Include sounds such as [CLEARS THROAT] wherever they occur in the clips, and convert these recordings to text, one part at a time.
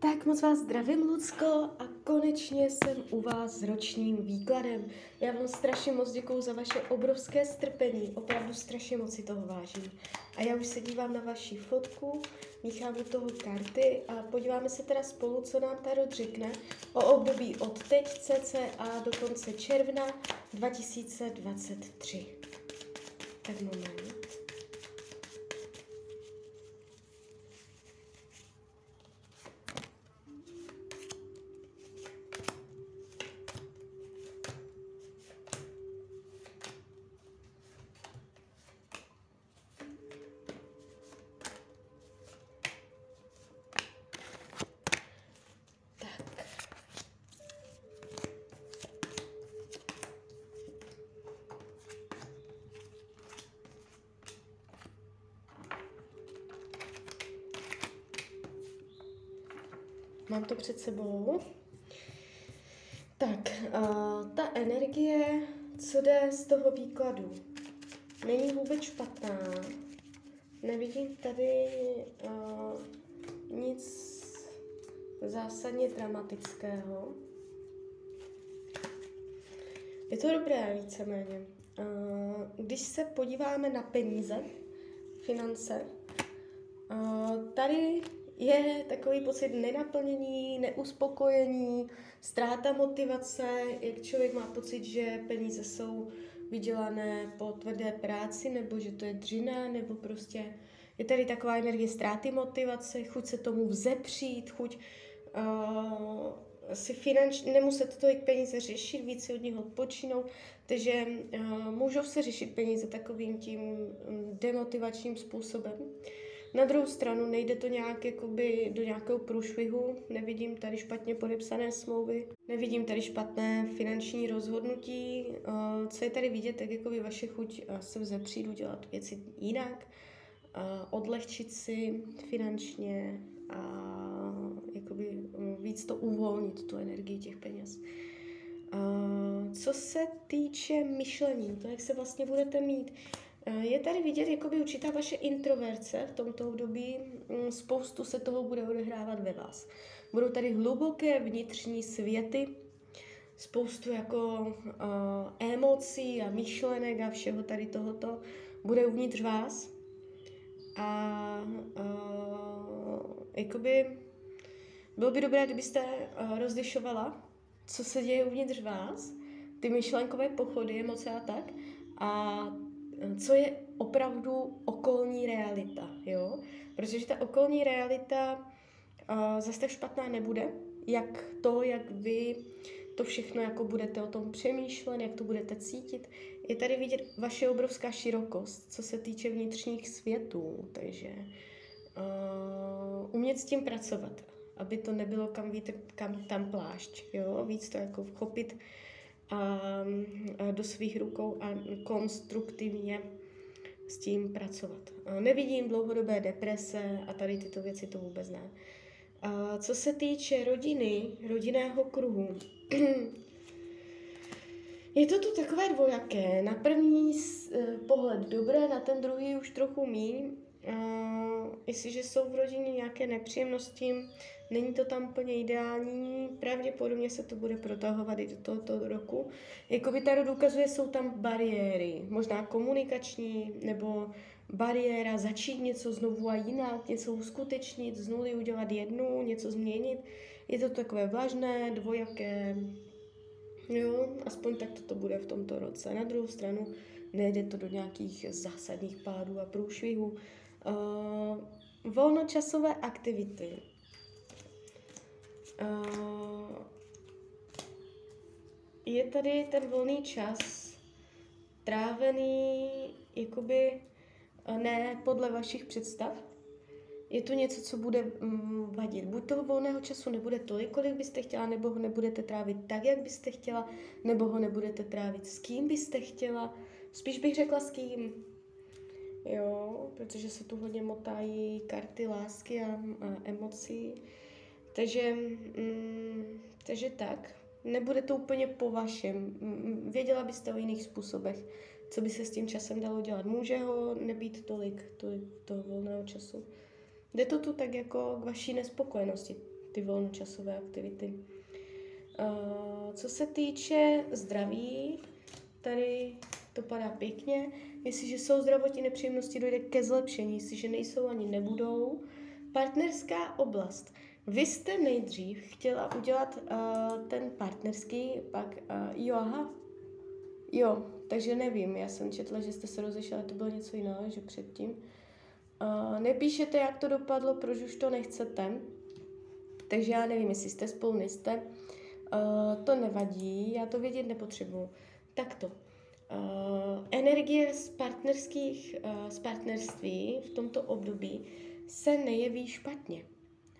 Tak moc vás zdravím, Lucko, a konečně jsem u vás s ročním výkladem. Já vám strašně moc děkuju za vaše obrovské strpení, opravdu strašně moc si toho vážím. A já už se dívám na vaši fotku, míchám u toho karty a podíváme se teda spolu, co nám Tarot řekne o období od teď cca do konce června 2023. Tak moment. Mám to před sebou. Tak, uh, ta energie, co jde z toho výkladu, není vůbec špatná. Nevidím tady uh, nic zásadně dramatického. Je to dobré víceméně. Uh, když se podíváme na peníze, finance, uh, tady je takový pocit nenaplnění, neuspokojení, ztráta motivace, jak člověk má pocit, že peníze jsou vydělané po tvrdé práci, nebo že to je dřina, nebo prostě je tady taková energie ztráty motivace, chuť se tomu vzepřít, chuť uh, si finančně nemuset tolik peníze řešit, víc si od nich odpočinou, takže uh, můžou se řešit peníze takovým tím um, demotivačním způsobem. Na druhou stranu nejde to nějak jakoby do nějakého průšvihu, nevidím tady špatně podepsané smlouvy, nevidím tady špatné finanční rozhodnutí, co je tady vidět, tak jako by vaše chuť se vzepřít, udělat věci jinak, odlehčit si finančně a jakoby víc to uvolnit, tu energii těch peněz. Co se týče myšlení, to, jak se vlastně budete mít, Eh, je tady vidět jakoby určitá vaše introverce v tomto období, mm, spoustu se toho bude odehrávat ve vás. Budou tady hluboké vnitřní světy, spoustu jako uh, emocí a myšlenek a všeho tady tohoto bude uvnitř vás. A uh, jakoby bylo by dobré, kdybyste uh, rozlišovala, co se děje uvnitř vás, ty myšlenkové pochody, emoce a tak, a co je opravdu okolní realita, jo? Protože ta okolní realita uh, zase tak špatná nebude, jak to, jak vy to všechno jako budete o tom přemýšlet, jak to budete cítit. Je tady vidět vaše obrovská širokost, co se týče vnitřních světů, takže uh, umět s tím pracovat, aby to nebylo kam vítr, kam tam plášť, jo? víc to jako vchopit a do svých rukou a konstruktivně s tím pracovat. A nevidím dlouhodobé deprese a tady tyto věci to vůbec ne. A co se týče rodiny, rodinného kruhu, [CLEARS THROAT] je to tu takové dvojaké. Na první eh, pohled dobré, na ten druhý už trochu míň. Jestliže jsou v rodině nějaké nepříjemnosti, není to tam plně ideální, pravděpodobně se to bude protahovat i do tohoto roku. Jakoby Tarot ukazuje, jsou tam bariéry, možná komunikační, nebo bariéra začít něco znovu a jinak, něco uskutečnit, z nuly udělat jednu, něco změnit. Je to takové vlažné, dvojaké, jo, aspoň tak to bude v tomto roce. Na druhou stranu nejde to do nějakých zásadních pádů a průšvihů. Uh, volnočasové aktivity. Uh, je tady ten volný čas trávený jakoby eh, ne podle vašich představ. Je to něco, co bude mm, vadit. Buď toho volného času nebude tolik, kolik byste chtěla, nebo ho nebudete trávit tak, jak byste chtěla, nebo ho nebudete trávit s kým byste chtěla. Spíš bych řekla s kým jo, protože se tu hodně motají karty lásky a, a emocí. Takže, mm, takže tak. Nebude to úplně po vašem. Věděla byste o jiných způsobech, co by se s tím časem dalo dělat. Může ho nebýt tolik, tolik toho volného času. Jde to tu tak jako k vaší nespokojenosti. ty volnočasové aktivity. Uh, co se týče zdraví, tady to padá pěkně. Jestliže jsou zdravotní nepříjemnosti, dojde ke zlepšení. Jestliže nejsou ani nebudou. Partnerská oblast. Vy jste nejdřív chtěla udělat uh, ten partnerský, pak uh, jo, aha, jo, takže nevím, já jsem četla, že jste se rozešli, ale to bylo něco jiného, že předtím. Uh, nepíšete, jak to dopadlo, proč už to nechcete, takže já nevím, jestli jste spolu, nejste. Uh, to nevadí, já to vědět nepotřebuju. Takto. Uh, energie z partnerských, uh, z partnerství v tomto období se nejeví špatně.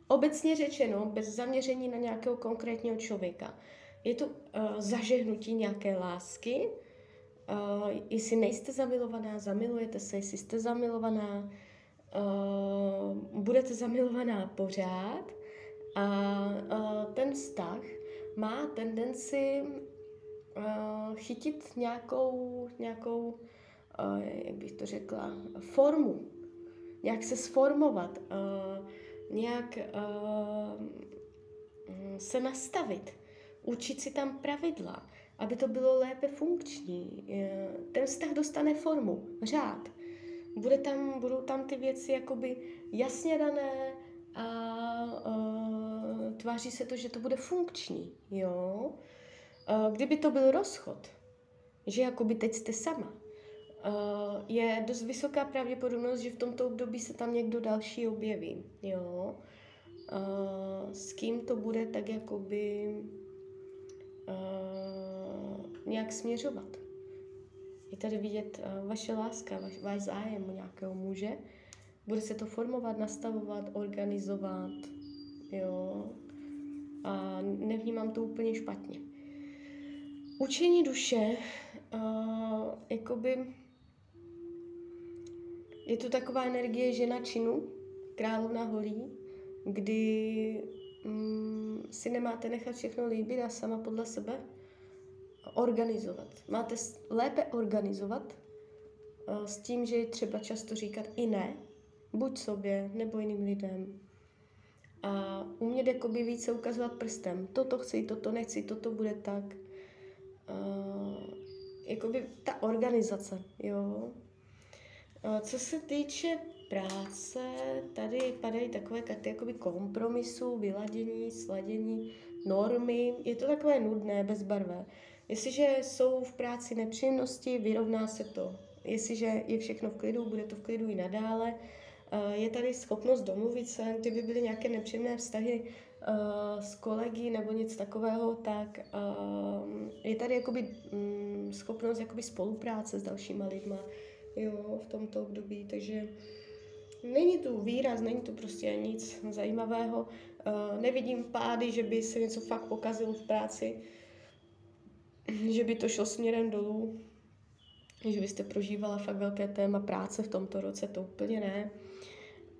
Obecně řečeno, bez zaměření na nějakého konkrétního člověka. Je to uh, zažehnutí nějaké lásky, uh, jestli nejste zamilovaná, zamilujete se, jestli jste zamilovaná, uh, budete zamilovaná pořád a uh, ten vztah má tendenci uh, chytit nějakou, nějakou uh, jak bych to řekla, formu, nějak se sformovat. Uh, nějak uh, se nastavit, učit si tam pravidla, aby to bylo lépe funkční. Ten vztah dostane formu, řád. Bude tam, budou tam ty věci jakoby jasně dané a uh, tváří se to, že to bude funkční. Jo? Uh, kdyby to byl rozchod, že jakoby teď jste sama, uh, je dost vysoká pravděpodobnost, že v tomto období se tam někdo další objeví. Jo? Uh, s kým to bude tak jakoby nějak směřovat. Je tady vidět vaše láska, vaš, váš zájem o nějakého muže. Bude se to formovat, nastavovat, organizovat. Jo? A nevnímám to úplně špatně. Učení duše, uh, jakoby je to taková energie žena činu, královna holí, kdy mm, si nemáte nechat všechno líbit a sama podle sebe organizovat. Máte lépe organizovat uh, s tím, že je třeba často říkat i ne, buď sobě nebo jiným lidem. A umět jakoby více ukazovat prstem. Toto chci, toto nechci, toto bude tak. Uh, jakoby ta organizace, jo. Co se týče práce, tady padají takové karty jakoby kompromisu, vyladění, sladění, normy. Je to takové nudné, bezbarvé. Jestliže jsou v práci nepříjemnosti, vyrovná se to. Jestliže je všechno v klidu, bude to v klidu i nadále. Je tady schopnost domluvit se, kdyby byly nějaké nepříjemné vztahy s kolegy nebo nic takového, tak je tady jakoby mm, schopnost jakoby spolupráce s dalšíma lidma jo, v tomto období, takže není tu výraz, není tu prostě nic zajímavého. Uh, nevidím pády, že by se něco fakt pokazilo v práci, že by to šlo směrem dolů, že byste prožívala fakt velké téma práce v tomto roce, to úplně ne.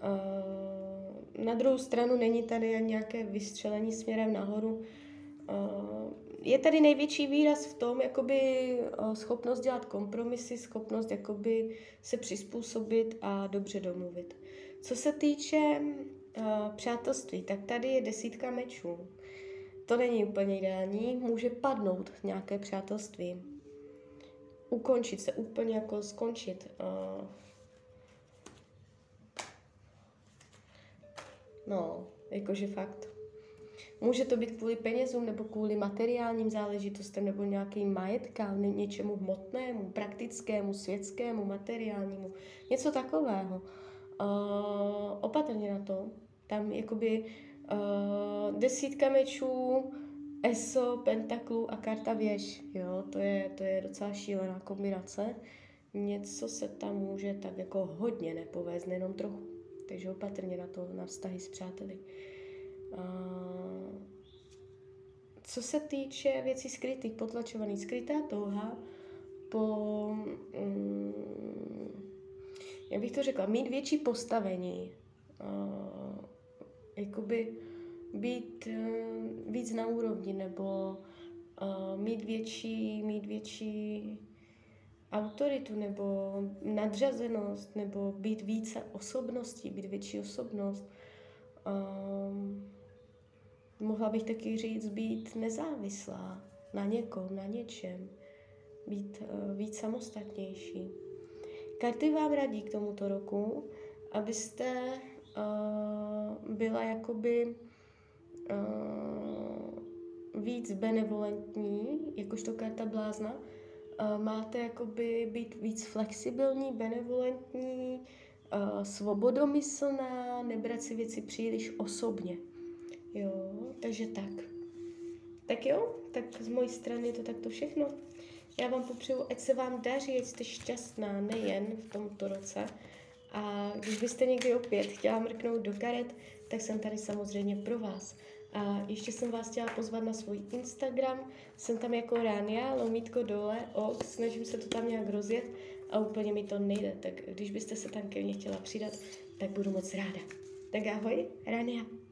Uh, na druhou stranu není tady nějaké vystřelení směrem nahoru. Uh, je tady největší výraz v tom, jakoby eh, schopnost dělat kompromisy, schopnost jakoby se přizpůsobit a dobře domluvit. Co se týče uh, přátelství, tak tady je desítka mečů. To není úplně ideální, může padnout nějaké přátelství. Ukončit se, úplně jako skončit. No, jakože fakt Může to být kvůli penězům nebo kvůli materiálním záležitostem nebo nějakým majetkám, něčemu hmotnému, praktickému, světskému, materiálnímu, něco takového. Uh, opatrně na to. Tam jakoby uh, desítka mečů, ESO, pentaklu a karta věž. Jo, to je, to je docela šílená kombinace. Něco se tam může tak jako hodně nepovést, nejenom trochu. Takže opatrně na to, na vztahy s přáteli. Co se týče věcí skrytých, potlačovaných, skrytá touha po, um, jak bych to řekla, mít větší postavení, uh, jakoby být uh, víc na úrovni, nebo uh, mít větší, mít větší autoritu, nebo nadřazenost, nebo být více osobností, být větší osobnost. Um, mohla bych taky říct být nezávislá na někom, na něčem, být uh, víc samostatnější. Karty vám radí k tomuto roku, abyste uh, byla jakoby uh, víc benevolentní, jakožto karta blázna. Máte jakoby být víc flexibilní, benevolentní, svobodomyslná, nebrat si věci příliš osobně. Jo, takže tak. Tak jo, tak z mojí strany je to takto všechno. Já vám popřeju, ať se vám daří, ať jste šťastná nejen v tomto roce. A když byste někdy opět chtěla mrknout do karet, tak jsem tady samozřejmě pro vás. A ještě jsem vás chtěla pozvat na svůj Instagram, jsem tam jako Ránia, lomítko dole, o, snažím se to tam nějak rozjet a úplně mi to nejde, tak když byste se tam ke mně chtěla přidat, tak budu moc ráda. Tak ahoj, Ránia.